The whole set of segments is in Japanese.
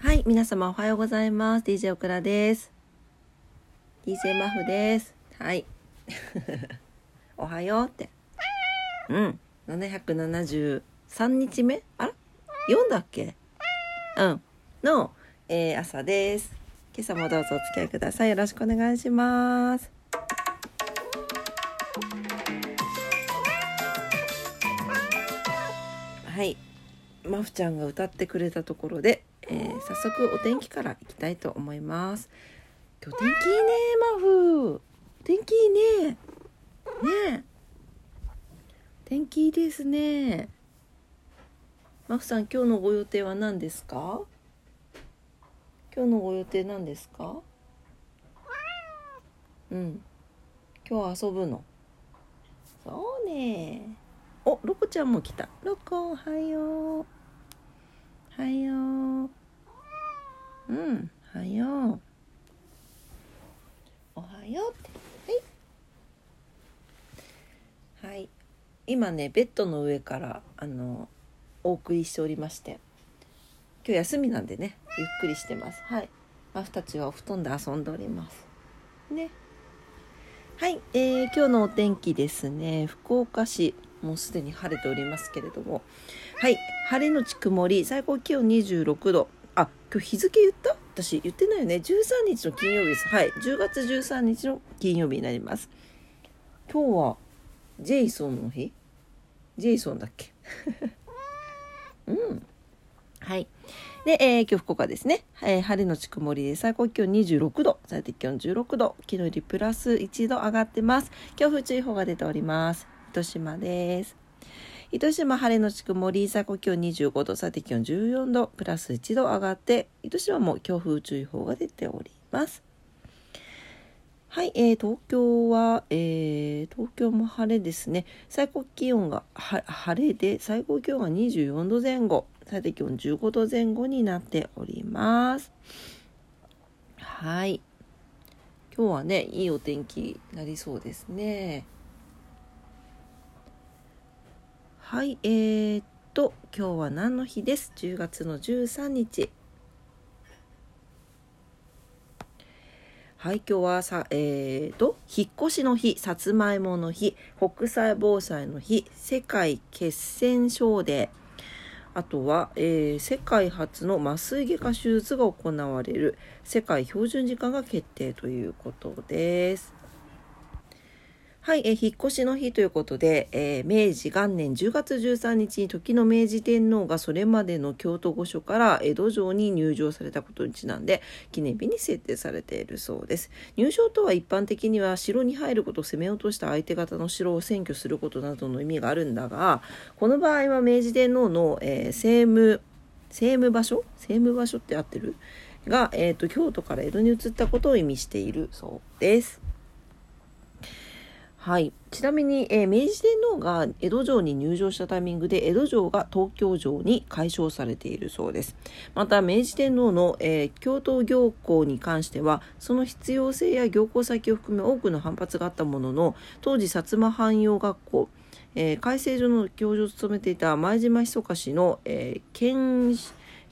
はい、皆様おはようございます。DJ オクラです。DJ マフです。はい。おはようって。うん。773日目？あら ?4 だっけ？うん。の、えー朝です。今朝もどうぞお付き合いください。よろしくお願いします。はい。マフちゃんが歌ってくれたところで、えー早速お天気からいきたいと思います。今日天気いいねマフ。天気いいね。ね。天気いいですね。マフさん今日のご予定は何ですか？今日のご予定何ですか？うん。今日遊ぶの？そうね。お、ロコちゃんも来た。ロコ、おはよう。はよう。うん、はよう。おはようって。はい。はい。今ね、ベッドの上から、あの、お送りしておりまして。今日休みなんでね、ゆっくりしてます。はい。マフたちはお布団で遊んでおります。ね。はい、えー今日のお天気ですね。福岡市、もうすでに晴れておりますけれども。はい、晴れのち曇り、最高気温26度。あ、今日日付言った？私言ってないよね。13日の金曜日です。はい、10月13日の金曜日になります。今日はジェイソンの日？ジェイソンだっけ？うん。はい。で、えー今日福岡ですね。えー晴れのち曇りで最高気温26度、最低気温16度、昨日よりプラス1度上がってます。強風注意報が出ております。糸島です。糸島晴れのち曇り、最高気温25度、最低気温14度、プラス1度上がって、糸島も強風注意報が出ております。はい、えー東京は、えー東京も晴れですね。最高気温がは晴れで、最高気温が24度前後、最低気温15度前後になっております。はい。今日はね、いいお天気になりそうですね。はい、えー、っと、今日は何の日です ?10 月の13日。はい、今日はさ、えー、と、引っ越しの日、さつまいもの日、国際防災の日、世界血栓症デ、あとは、えー世界初の麻酔外科手術が行われる世界標準時間が決定ということです。はい、え引っ越しの日ということで、えー明治元年10月13日に時の明治天皇がそれまでの京都御所から江戸城に入城されたことにちなんで記念日に制定されているそうです。入城とは一般的には城に入ることを攻め落とした相手方の城を占拠することなどの意味があるんだがこの場合は明治天皇の、えー政務政務場所政務場所って合ってる？が、えー、と京都から江戸に移ったことを意味しているそうです。はい、ちなみに、えー明治天皇が江戸城に入城したタイミングで江戸城が東京城に改称されているそうです。また明治天皇の、えー京都行幸に関してはその必要性や行幸先を含め多くの反発があったものの当時薩摩藩陽学校えー改正所の教授を務めていた前島密氏の、えー憲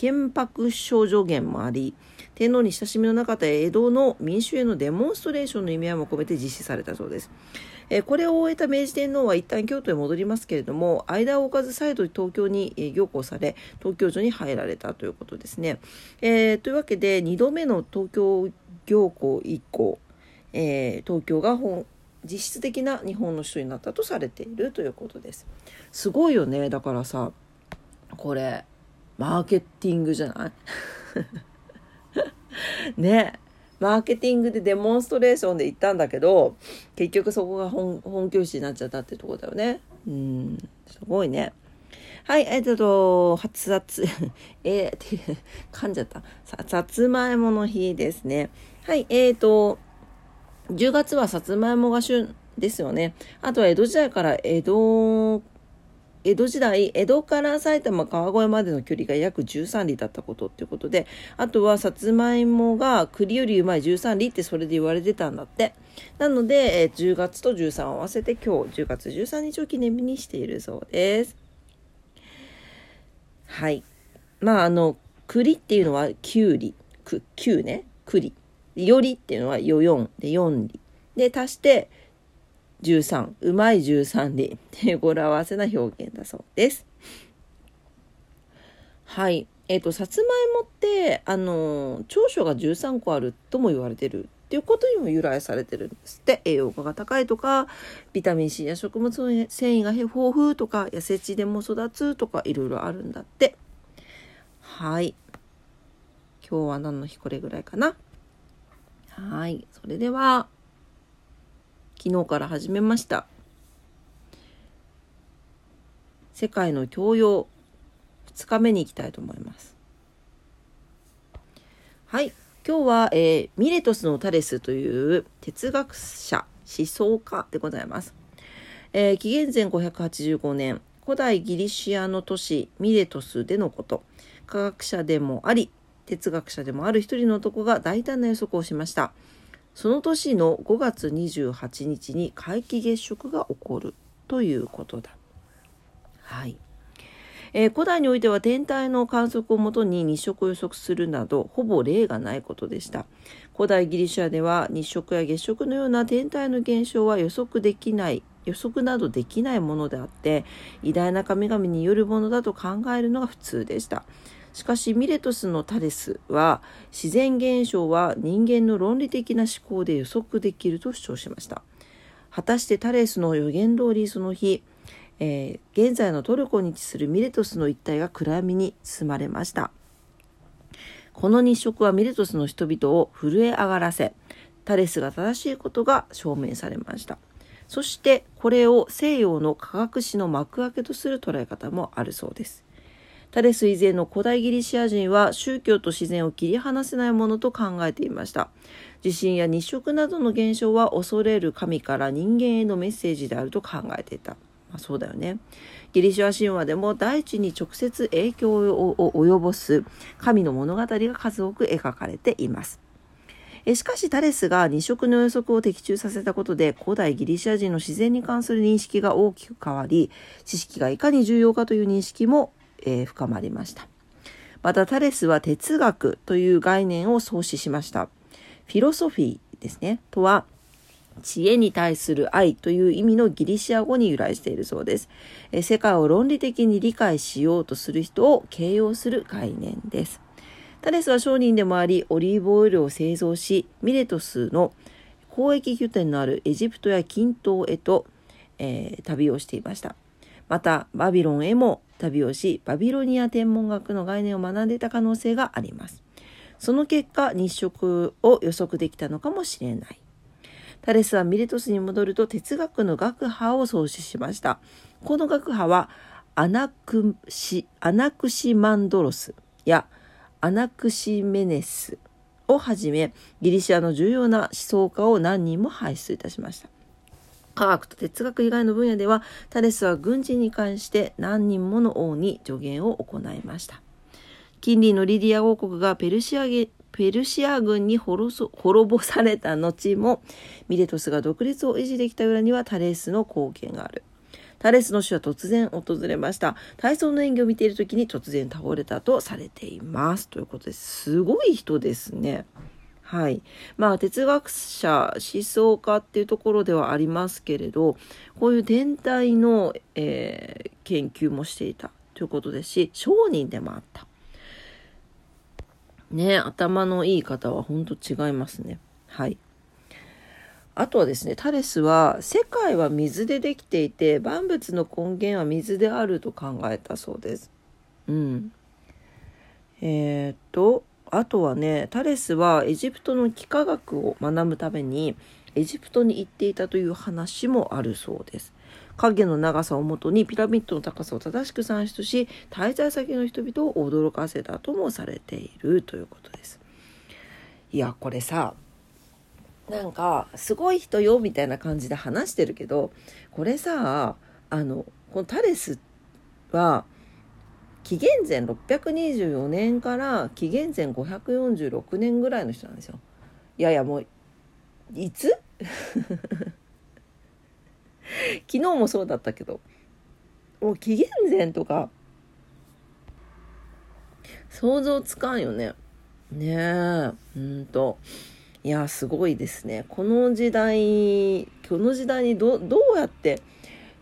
憲白少女言もあり天皇に親しみのなかった江戸の民衆へのデモンストレーションの意味合いも込めて実施されたそうです。えこれを終えた明治天皇は一旦京都へ戻りますけれども間を置かず再度東京にえー行幸され東京城に入られたということですね。えーというわけで2度目の東京行幸以降、えー東京が本実質的な日本の首都になったとされているということです。すごいよねだからさこれマーケティングじゃない？ね。マーケティングでデモンストレーションで行ったんだけど結局そこが本教師になっちゃったってとこだよね。うん。すごいね。はいえっと発達えー、って 噛んじゃった。ささつまいもの日ですね。はいえーと10月はさつまいもが旬ですよね。あとは江戸時代から江戸江戸時代江戸から埼玉川越までの距離が約13里だったことっていうことであとはさつまいもが栗よりうまい13里ってそれで言われてたんだって。なので、え10月と13を合わせて今日10月13日を記念日にしているそうです。はい。まああの栗っていうのはきゅうり。く9ね？栗。よりっていうのはよ4で4里。で足して13うまい13里っていう語呂合わせな表現だそうです。はい。えっ、ー、とさつまいもってあの長所が13個あるとも言われてるっていうことにも由来されてるんですって。栄養価が高いとかビタミン C や食物繊維が豊富とか痩せ地でも育つとかいろいろあるんだって。はい。今日は何の日これぐらいかな。はい。それでは。昨日から始めました。世界の教養2日目に行きたいと思います。はい。今日は、えー、ミレトスのタレスという哲学者思想家でございます、えー、紀元前585年古代ギリシアの都市ミレトスでのこと。科学者でもあり哲学者でもある一人の男が大胆な予測をしました。その年の5月28日に皆既月食が起こるということだ。はい。えー、古代においては天体の観測をもとに日食を予測するなどほぼ例がないことでした古代ギリシャでは日食や月食のような天体の現象は予測できない予測などできないものであって偉大な神々によるものだと考えるのが普通でしたしかしミレトスのタレスは自然現象は人間の論理的な思考で予測できると主張しました。果たしてタレスの予言通りその日、えー、現在のトルコに位置するミレトスの一帯が暗闇に包まれました。この日食はミレトスの人々を震え上がらせタレスが正しいことが証明されました。そしてこれを西洋の科学史の幕開けとする捉え方もあるそうです。タレス以前の古代ギリシア人は宗教と自然を切り離せないものと考えていました。地震や日食などの現象は恐れる神から人間へのメッセージであると考えていた。まあ、そうだよね。ギリシア神話でも大地に直接影響を及ぼす神の物語が数多く描かれています。しかしタレスが二色の予測を的中させたことで古代ギリシア人の自然に関する認識が大きく変わり知識がいかに重要かという認識もえー、深まりました。またタレスは哲学という概念を創始しました。フィロソフィーですね。とは知恵に対する愛という意味のギリシア語に由来しているそうです。え世界を論理的に理解しようとする人を形容する概念です。タレスは商人でもあり、オリーブオイルを製造し、ミレトスの交易拠点のあるエジプトや近東へと、えー、旅をしていました。また、バビロンへも旅をしバビロニア天文学の概念を学んでいた可能性があります。その結果日食を予測できたのかもしれない。タレスはミレトスに戻ると哲学の学派を創始しました。この学派はアナクシアナクシマンドロスやアナクシメネスをはじめギリシアの重要な思想家を何人も輩出いたしました。科学と哲学以外の分野ではタレスは軍事に関して何人もの王に助言を行いました。近隣のリディア王国がペルシアペルシア軍に滅ぼされた後もミレトスが独立を維持できた裏にはタレスの貢献がある。タレスの死は突然訪れました。体操の演技を見ている時に突然倒れたとされています。ということです。すごい人ですね。はい。まあ、哲学者、思想家っていうところではありますけれど、こういう天体の、えー、研究もしていたということですし、商人でもあった。ね、頭のいい方は本当違いますね。はい。あとはですね、タレスは世界は水でできていて万物の根源は水であると考えたそうです。うん。えー、っと、あとはねタレスはエジプトの幾何学を学ぶためにエジプトに行っていたという話もあるそうです。影の長さをもとにピラミッドの高さを正しく算出し滞在先の人々を驚かせたともされているということです。いやこれさなんかすごい人よみたいな感じで話してるけどこれさあのこのタレスは紀元前624年から紀元前546年ぐらいの人なんですよ。いやいやもういつ？昨日もそうだったけどもう紀元前とか想像つかんよね。ねえ、うんと。いや、すごいですね。この時代、この時代にどどうやって、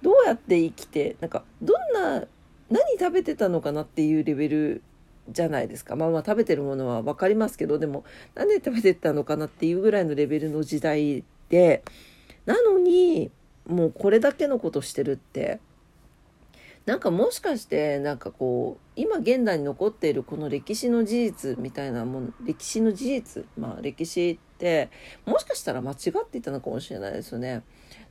どうやって生きて、なんか、どんな、何食べてたのかなっていうレベルじゃないですか。まあまあ食べてるものは分かりますけど、でも、何で食べてたのかなっていうぐらいのレベルの時代で、なのに、もうこれだけのことしてるって、なんかもしかしてなんかこう今現代に残っているこの歴史の事実みたいなもん歴史の事実まあ歴史ってもしかしたら間違っていたのかもしれないですよね。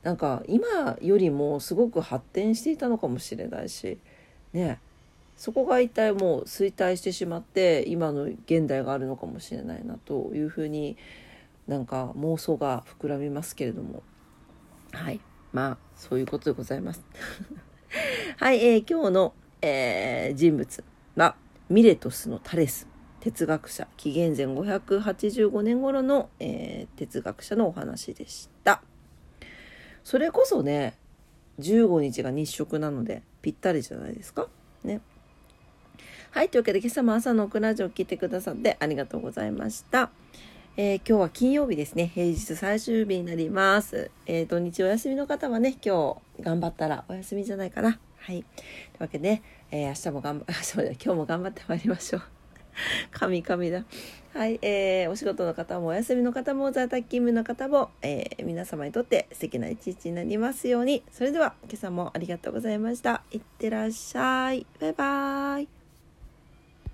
なんか今よりもすごく発展していたのかもしれないしね。そこが一体もう衰退してしまって今の現代があるのかもしれないなというふうになんか妄想が膨らみますけれども。はい。まあそういうことでございます。はい、えー、今日の、えー、人物はミレトスのタレス哲学者紀元前585年頃の、えー、哲学者のお話でした。それこそね15日が日食なのでぴったりじゃないですか？ねはいというわけで今朝も朝のオクラジオを聞いてくださってありがとうございましたえー、今日は金曜日ですね。平日最終日になります。えー、土日お休みの方はね、今日頑張ったらお休みじゃないかな。はい。というわけで、えー、明日も頑張、今日も頑張ってまいりましょう。神々だ。はい、えー、お仕事の方もお休みの方も在宅勤務の方も、えー、皆様にとって素敵な一日になりますように。それでは今朝もありがとうございました。いってらっしゃい。バイバーイ。